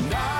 And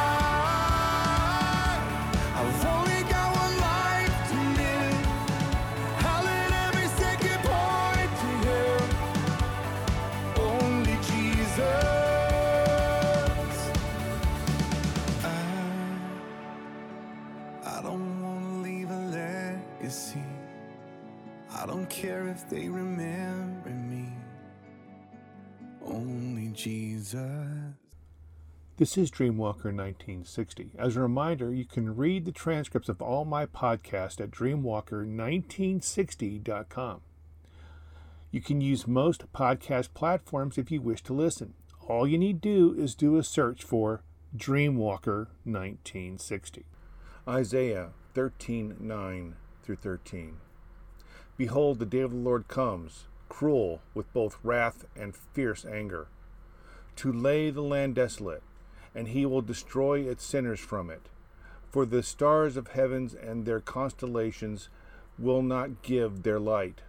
This is Dreamwalker 1960. As a reminder, you can read the transcripts of all my podcasts at dreamwalker1960.com. You can use most podcast platforms if you wish to listen. All you need to do is do a search for Dreamwalker 1960. Isaiah 13 9 through 13. Behold, the day of the Lord comes, cruel with both wrath and fierce anger, to lay the land desolate, and he will destroy its sinners from it. For the stars of heavens and their constellations will not give their light.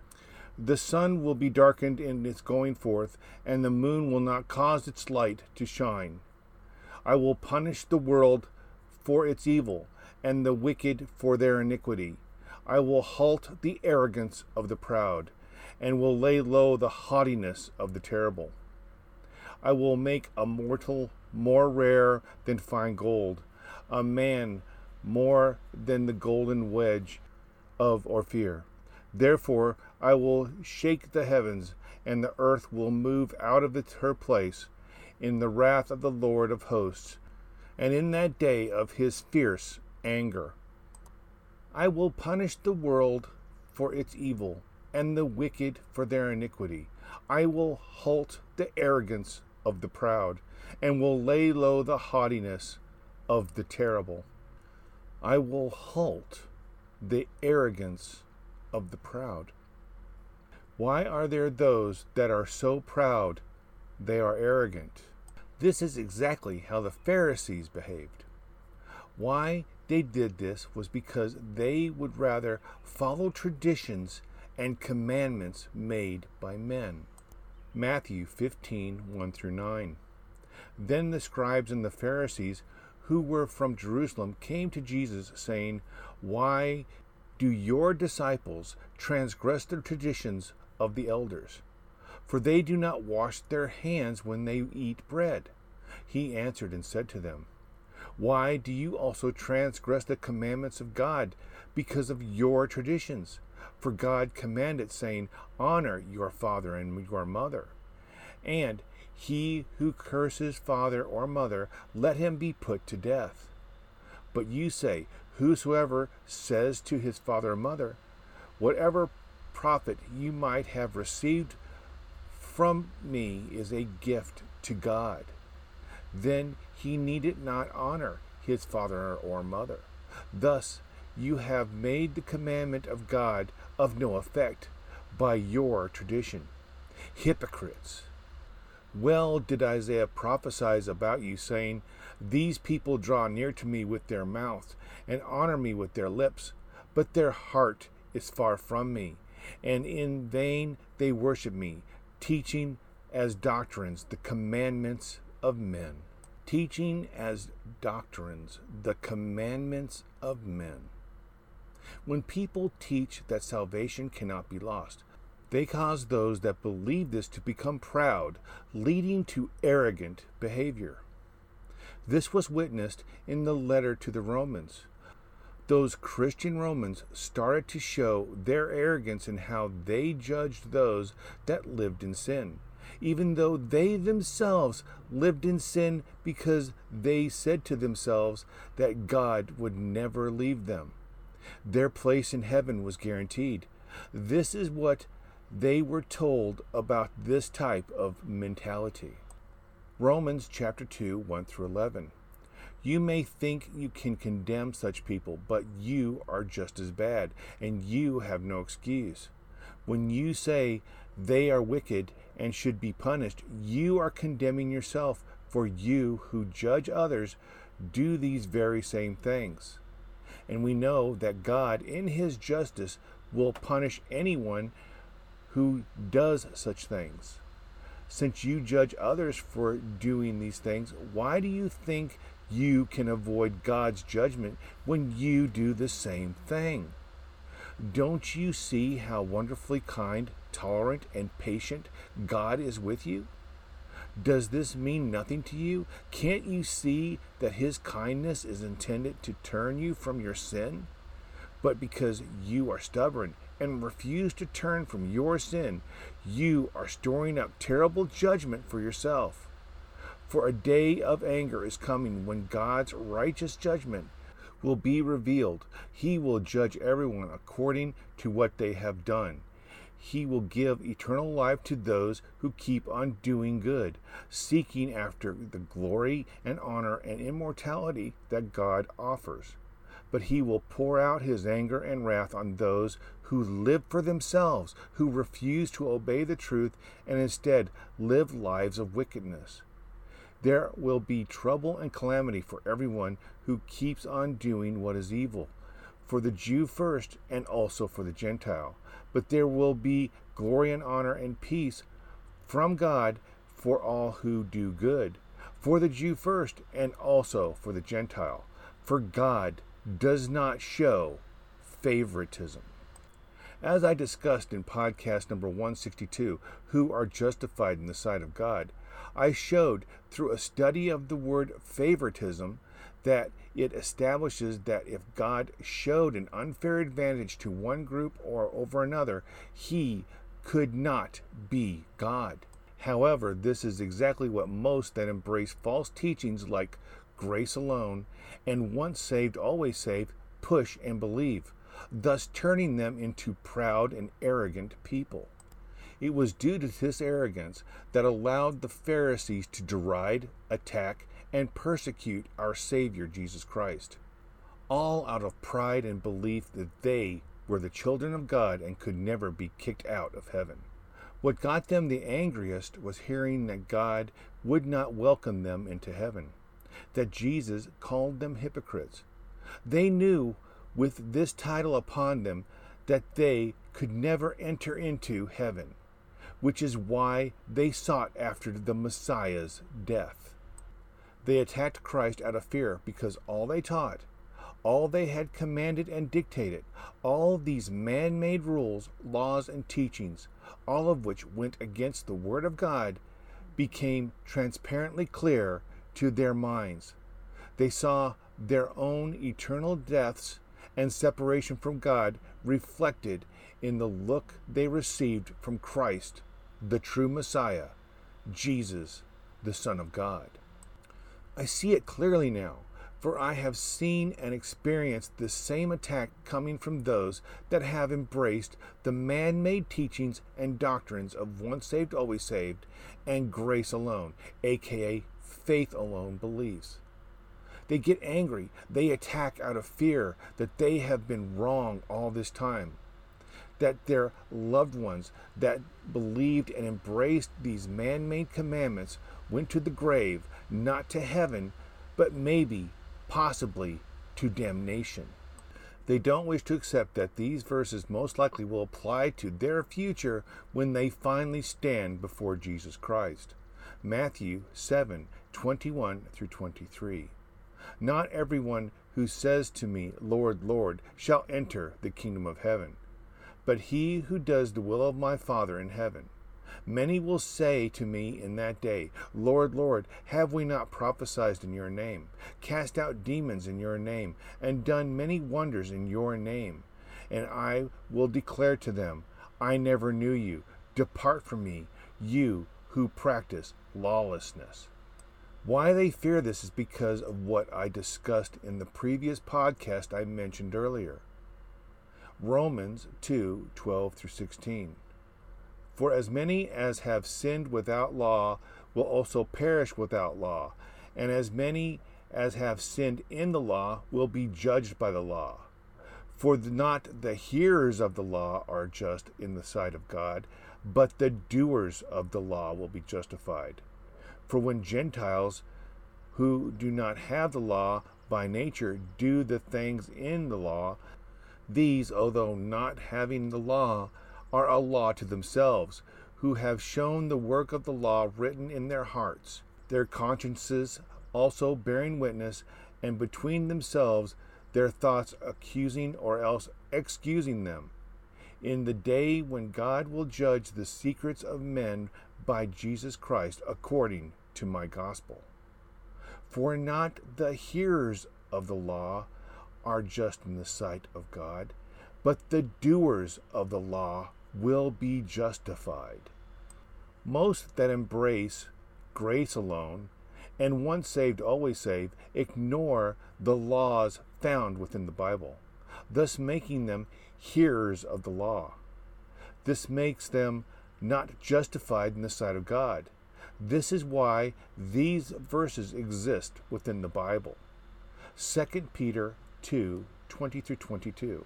The sun will be darkened in its going forth, and the moon will not cause its light to shine. I will punish the world for its evil, and the wicked for their iniquity. I will halt the arrogance of the proud, and will lay low the haughtiness of the terrible. I will make a mortal more rare than fine gold, a man more than the golden wedge of Ophir. Therefore I will shake the heavens, and the earth will move out of its, her place in the wrath of the Lord of hosts, and in that day of his fierce anger. I will punish the world for its evil, and the wicked for their iniquity. I will halt the arrogance of the proud, and will lay low the haughtiness of the terrible. I will halt the arrogance of the proud. Why are there those that are so proud they are arrogant? This is exactly how the Pharisees behaved. Why they did this was because they would rather follow traditions and commandments made by men. Matthew 15 1 through 9. Then the scribes and the Pharisees who were from Jerusalem came to Jesus, saying, Why do your disciples transgress the traditions of the elders? For they do not wash their hands when they eat bread. He answered and said to them, Why do you also transgress the commandments of God because of your traditions? For God commanded, saying, Honor your father and your mother. And he who curses father or mother, let him be put to death. But you say, Whosoever says to his father or mother, Whatever profit you might have received from me is a gift to God, then he needed not honor his father or mother. Thus, you have made the commandment of God of no effect by your tradition. Hypocrites! Well did Isaiah prophesy about you, saying, These people draw near to me with their mouth, and honor me with their lips, but their heart is far from me, and in vain they worship me, teaching as doctrines the commandments of men. Teaching as doctrines the commandments of men. When people teach that salvation cannot be lost, they cause those that believe this to become proud, leading to arrogant behavior. This was witnessed in the letter to the Romans. Those Christian Romans started to show their arrogance in how they judged those that lived in sin, even though they themselves lived in sin because they said to themselves that God would never leave them. Their place in heaven was guaranteed. This is what they were told about this type of mentality. Romans chapter 2, 1 through 11. You may think you can condemn such people, but you are just as bad, and you have no excuse. When you say they are wicked and should be punished, you are condemning yourself, for you who judge others do these very same things. And we know that God, in His justice, will punish anyone who does such things. Since you judge others for doing these things, why do you think you can avoid God's judgment when you do the same thing. Don't you see how wonderfully kind, tolerant, and patient God is with you? Does this mean nothing to you? Can't you see that His kindness is intended to turn you from your sin? But because you are stubborn and refuse to turn from your sin, you are storing up terrible judgment for yourself. For a day of anger is coming when God's righteous judgment will be revealed. He will judge everyone according to what they have done. He will give eternal life to those who keep on doing good, seeking after the glory and honor and immortality that God offers. But he will pour out his anger and wrath on those who live for themselves, who refuse to obey the truth and instead live lives of wickedness. There will be trouble and calamity for everyone who keeps on doing what is evil, for the Jew first and also for the Gentile. But there will be glory and honor and peace from God for all who do good, for the Jew first and also for the Gentile. For God does not show favoritism. As I discussed in podcast number 162, Who Are Justified in the Sight of God, I showed through a study of the word favoritism that it establishes that if God showed an unfair advantage to one group or over another, he could not be God. However, this is exactly what most that embrace false teachings like grace alone and once saved, always saved push and believe, thus turning them into proud and arrogant people. It was due to this arrogance that allowed the Pharisees to deride, attack, and persecute our Savior Jesus Christ, all out of pride and belief that they were the children of God and could never be kicked out of heaven. What got them the angriest was hearing that God would not welcome them into heaven, that Jesus called them hypocrites. They knew with this title upon them that they could never enter into heaven which is why they sought after the Messiah's death. They attacked Christ out of fear because all they taught, all they had commanded and dictated, all these man made rules, laws, and teachings, all of which went against the Word of God, became transparently clear to their minds. They saw their own eternal deaths and separation from God reflected in the look they received from Christ the true Messiah, Jesus, the Son of God. I see it clearly now, for I have seen and experienced the same attack coming from those that have embraced the man made teachings and doctrines of once saved, always saved, and grace alone, aka faith alone beliefs. They get angry, they attack out of fear that they have been wrong all this time that their loved ones that believed and embraced these man made commandments went to the grave, not to heaven, but maybe, possibly, to damnation. They don't wish to accept that these verses most likely will apply to their future when they finally stand before Jesus Christ. Matthew 7 21 through 23. Not everyone who says to me, Lord, Lord, shall enter the kingdom of heaven but he who does the will of my Father in heaven. Many will say to me in that day, Lord, Lord, have we not prophesied in your name, cast out demons in your name, and done many wonders in your name? And I will declare to them, I never knew you. Depart from me, you who practice lawlessness. Why they fear this is because of what I discussed in the previous podcast I mentioned earlier. Romans 2 12 through 16. For as many as have sinned without law will also perish without law, and as many as have sinned in the law will be judged by the law. For not the hearers of the law are just in the sight of God, but the doers of the law will be justified. For when Gentiles who do not have the law by nature do the things in the law, these, although not having the law, are a law to themselves, who have shown the work of the law written in their hearts, their consciences also bearing witness, and between themselves their thoughts accusing or else excusing them. In the day when God will judge the secrets of men by Jesus Christ according to my gospel. For not the hearers of the law are just in the sight of God, but the doers of the law will be justified. Most that embrace grace alone and once saved, always saved ignore the laws found within the Bible, thus making them hearers of the law. This makes them not justified in the sight of God. This is why these verses exist within the Bible. 2 Peter 2 20 through 22.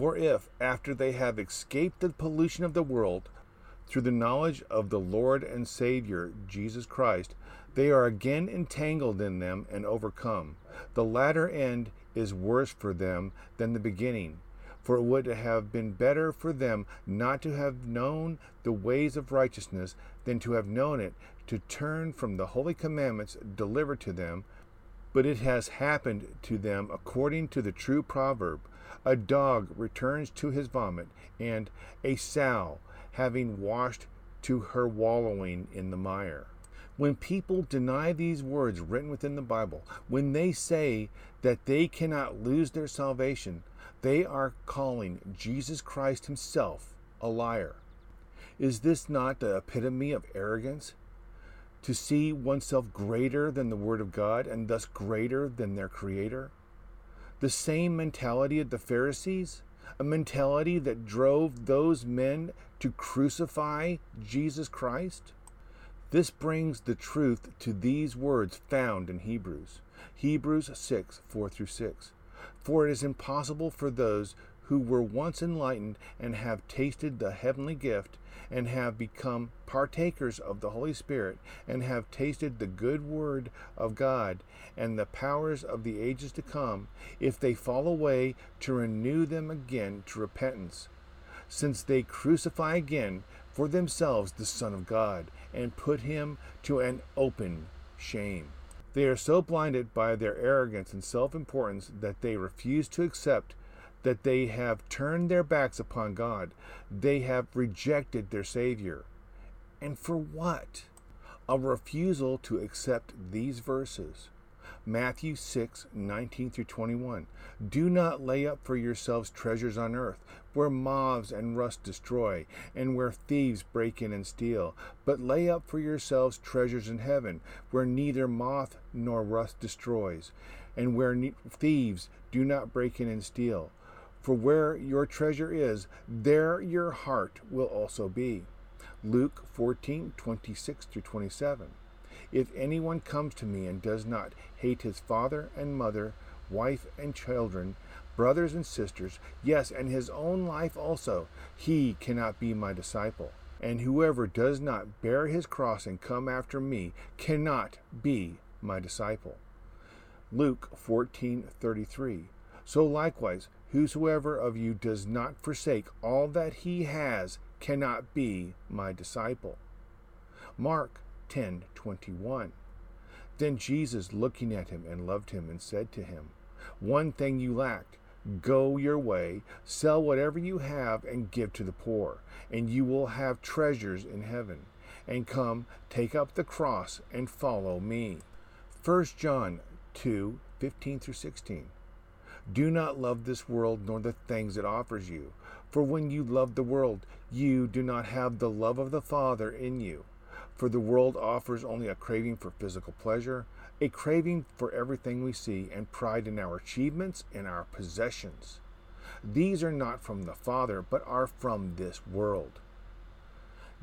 For if, after they have escaped the pollution of the world, through the knowledge of the Lord and Savior Jesus Christ, they are again entangled in them and overcome, the latter end is worse for them than the beginning. For it would have been better for them not to have known the ways of righteousness than to have known it, to turn from the holy commandments delivered to them. But it has happened to them according to the true proverb A dog returns to his vomit, and a sow, having washed to her wallowing in the mire. When people deny these words written within the Bible, when they say that they cannot lose their salvation, they are calling Jesus Christ Himself a liar. Is this not the epitome of arrogance? To see oneself greater than the Word of God and thus greater than their Creator? The same mentality of the Pharisees, a mentality that drove those men to crucify Jesus Christ? This brings the truth to these words found in Hebrews. Hebrews 6 4 through 6. For it is impossible for those who were once enlightened and have tasted the heavenly gift and have become partakers of the Holy Spirit and have tasted the good word of God and the powers of the ages to come, if they fall away, to renew them again to repentance, since they crucify again for themselves the Son of God and put him to an open shame. They are so blinded by their arrogance and self importance that they refuse to accept that they have turned their backs upon God. They have rejected their Savior. And for what? A refusal to accept these verses. Matthew 6 19 through 21. Do not lay up for yourselves treasures on earth, where moths and rust destroy, and where thieves break in and steal. But lay up for yourselves treasures in heaven, where neither moth nor rust destroys, and where ne- thieves do not break in and steal. For where your treasure is, there your heart will also be. Luke 14 26 through 27. If anyone comes to me and does not hate his father and mother, wife and children, brothers and sisters, yes, and his own life also, he cannot be my disciple. And whoever does not bear his cross and come after me cannot be my disciple. Luke 14:33. So likewise, whosoever of you does not forsake all that he has cannot be my disciple. Mark 10:21. Then Jesus, looking at him, and loved him, and said to him, One thing you lacked. Go your way, sell whatever you have, and give to the poor, and you will have treasures in heaven. And come, take up the cross, and follow me. 1 John 2 15 through 16. Do not love this world nor the things it offers you. For when you love the world, you do not have the love of the Father in you. For the world offers only a craving for physical pleasure, a craving for everything we see, and pride in our achievements and our possessions. These are not from the Father, but are from this world.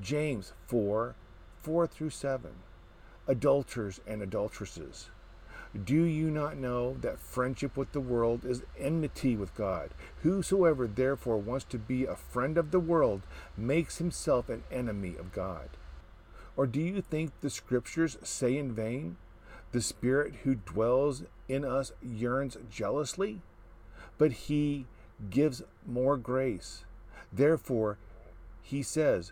James 4 4 through 7. Adulterers and adulteresses. Do you not know that friendship with the world is enmity with God? Whosoever therefore wants to be a friend of the world makes himself an enemy of God. Or do you think the scriptures say in vain, The Spirit who dwells in us yearns jealously? But he gives more grace. Therefore, he says,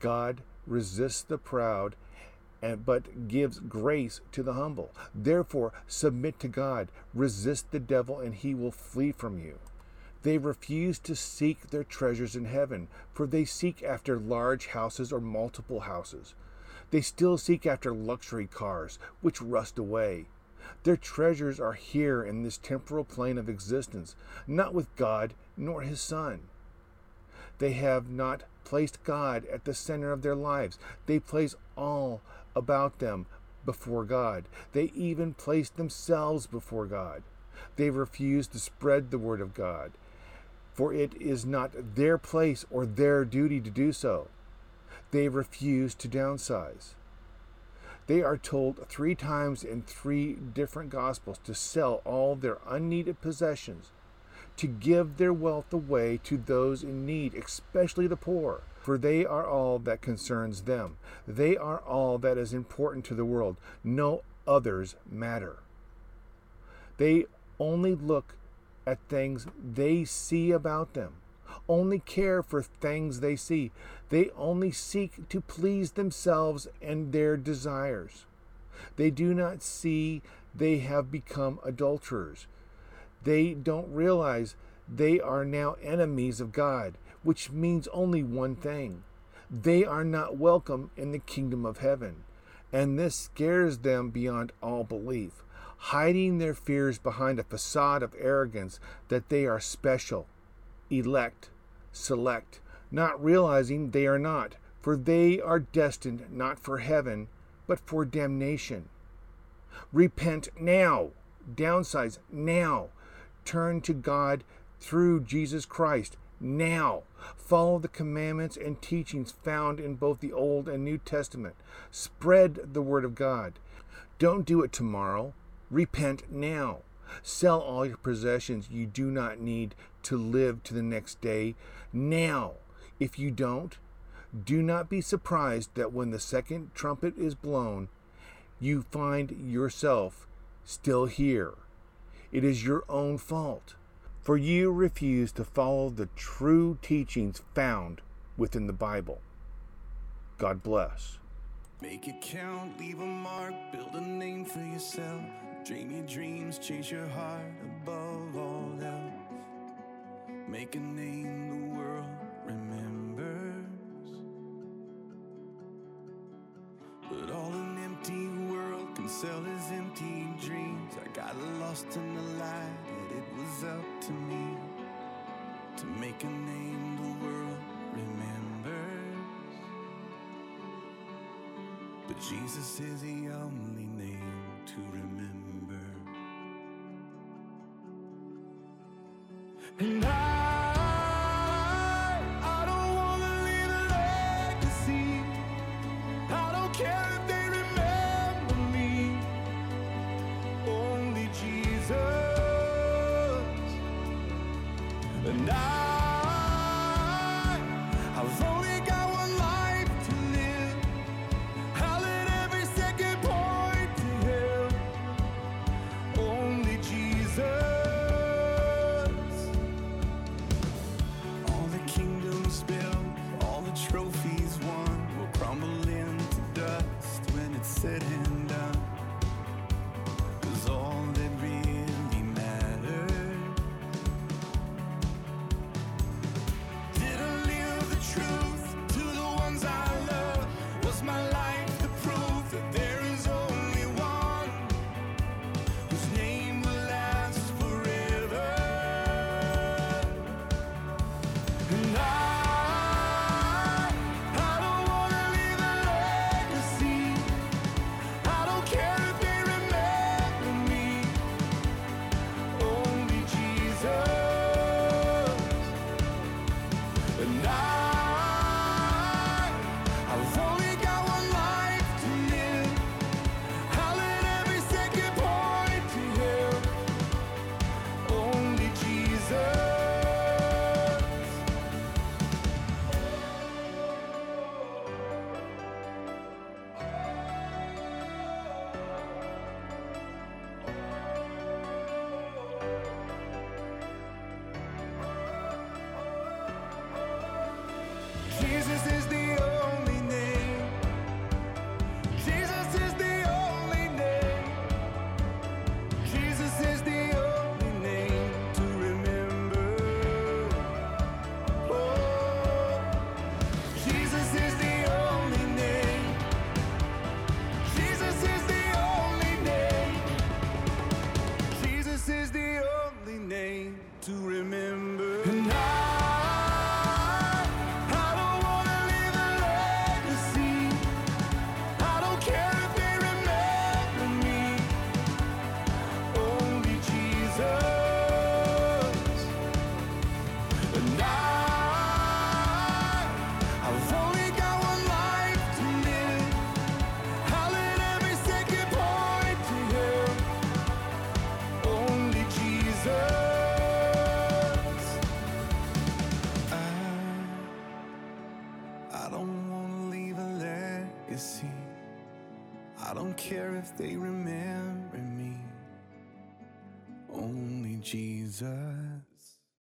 God resists the proud and but gives grace to the humble. Therefore, submit to God, resist the devil, and he will flee from you. They refuse to seek their treasures in heaven, for they seek after large houses or multiple houses. They still seek after luxury cars, which rust away. Their treasures are here in this temporal plane of existence, not with God nor His Son. They have not placed God at the center of their lives. They place all about them before God. They even place themselves before God. They refuse to spread the word of God, for it is not their place or their duty to do so. They refuse to downsize. They are told three times in three different Gospels to sell all their unneeded possessions, to give their wealth away to those in need, especially the poor for they are all that concerns them. They are all that is important to the world. No others matter. They only look at things they see about them, only care for things they see. They only seek to please themselves and their desires. They do not see they have become adulterers. They don't realize they are now enemies of God which means only one thing they are not welcome in the kingdom of heaven. And this scares them beyond all belief, hiding their fears behind a facade of arrogance that they are special, elect, select, not realizing they are not, for they are destined not for heaven, but for damnation. Repent now, downsize now, turn to God through Jesus Christ now. Follow the commandments and teachings found in both the Old and New Testament. Spread the Word of God. Don't do it tomorrow. Repent now. Sell all your possessions you do not need to live to the next day now. If you don't, do not be surprised that when the second trumpet is blown, you find yourself still here. It is your own fault for you refuse to follow the true teachings found within the Bible. God bless. Make it count, leave a mark, build a name for yourself. Dream your dreams, chase your heart above all else. Make a name the world remembers. But all can sell is empty dreams. I got lost in the light, and it was up to me to make a name the world remembers. But Jesus is the only name to remember. And I Jesus.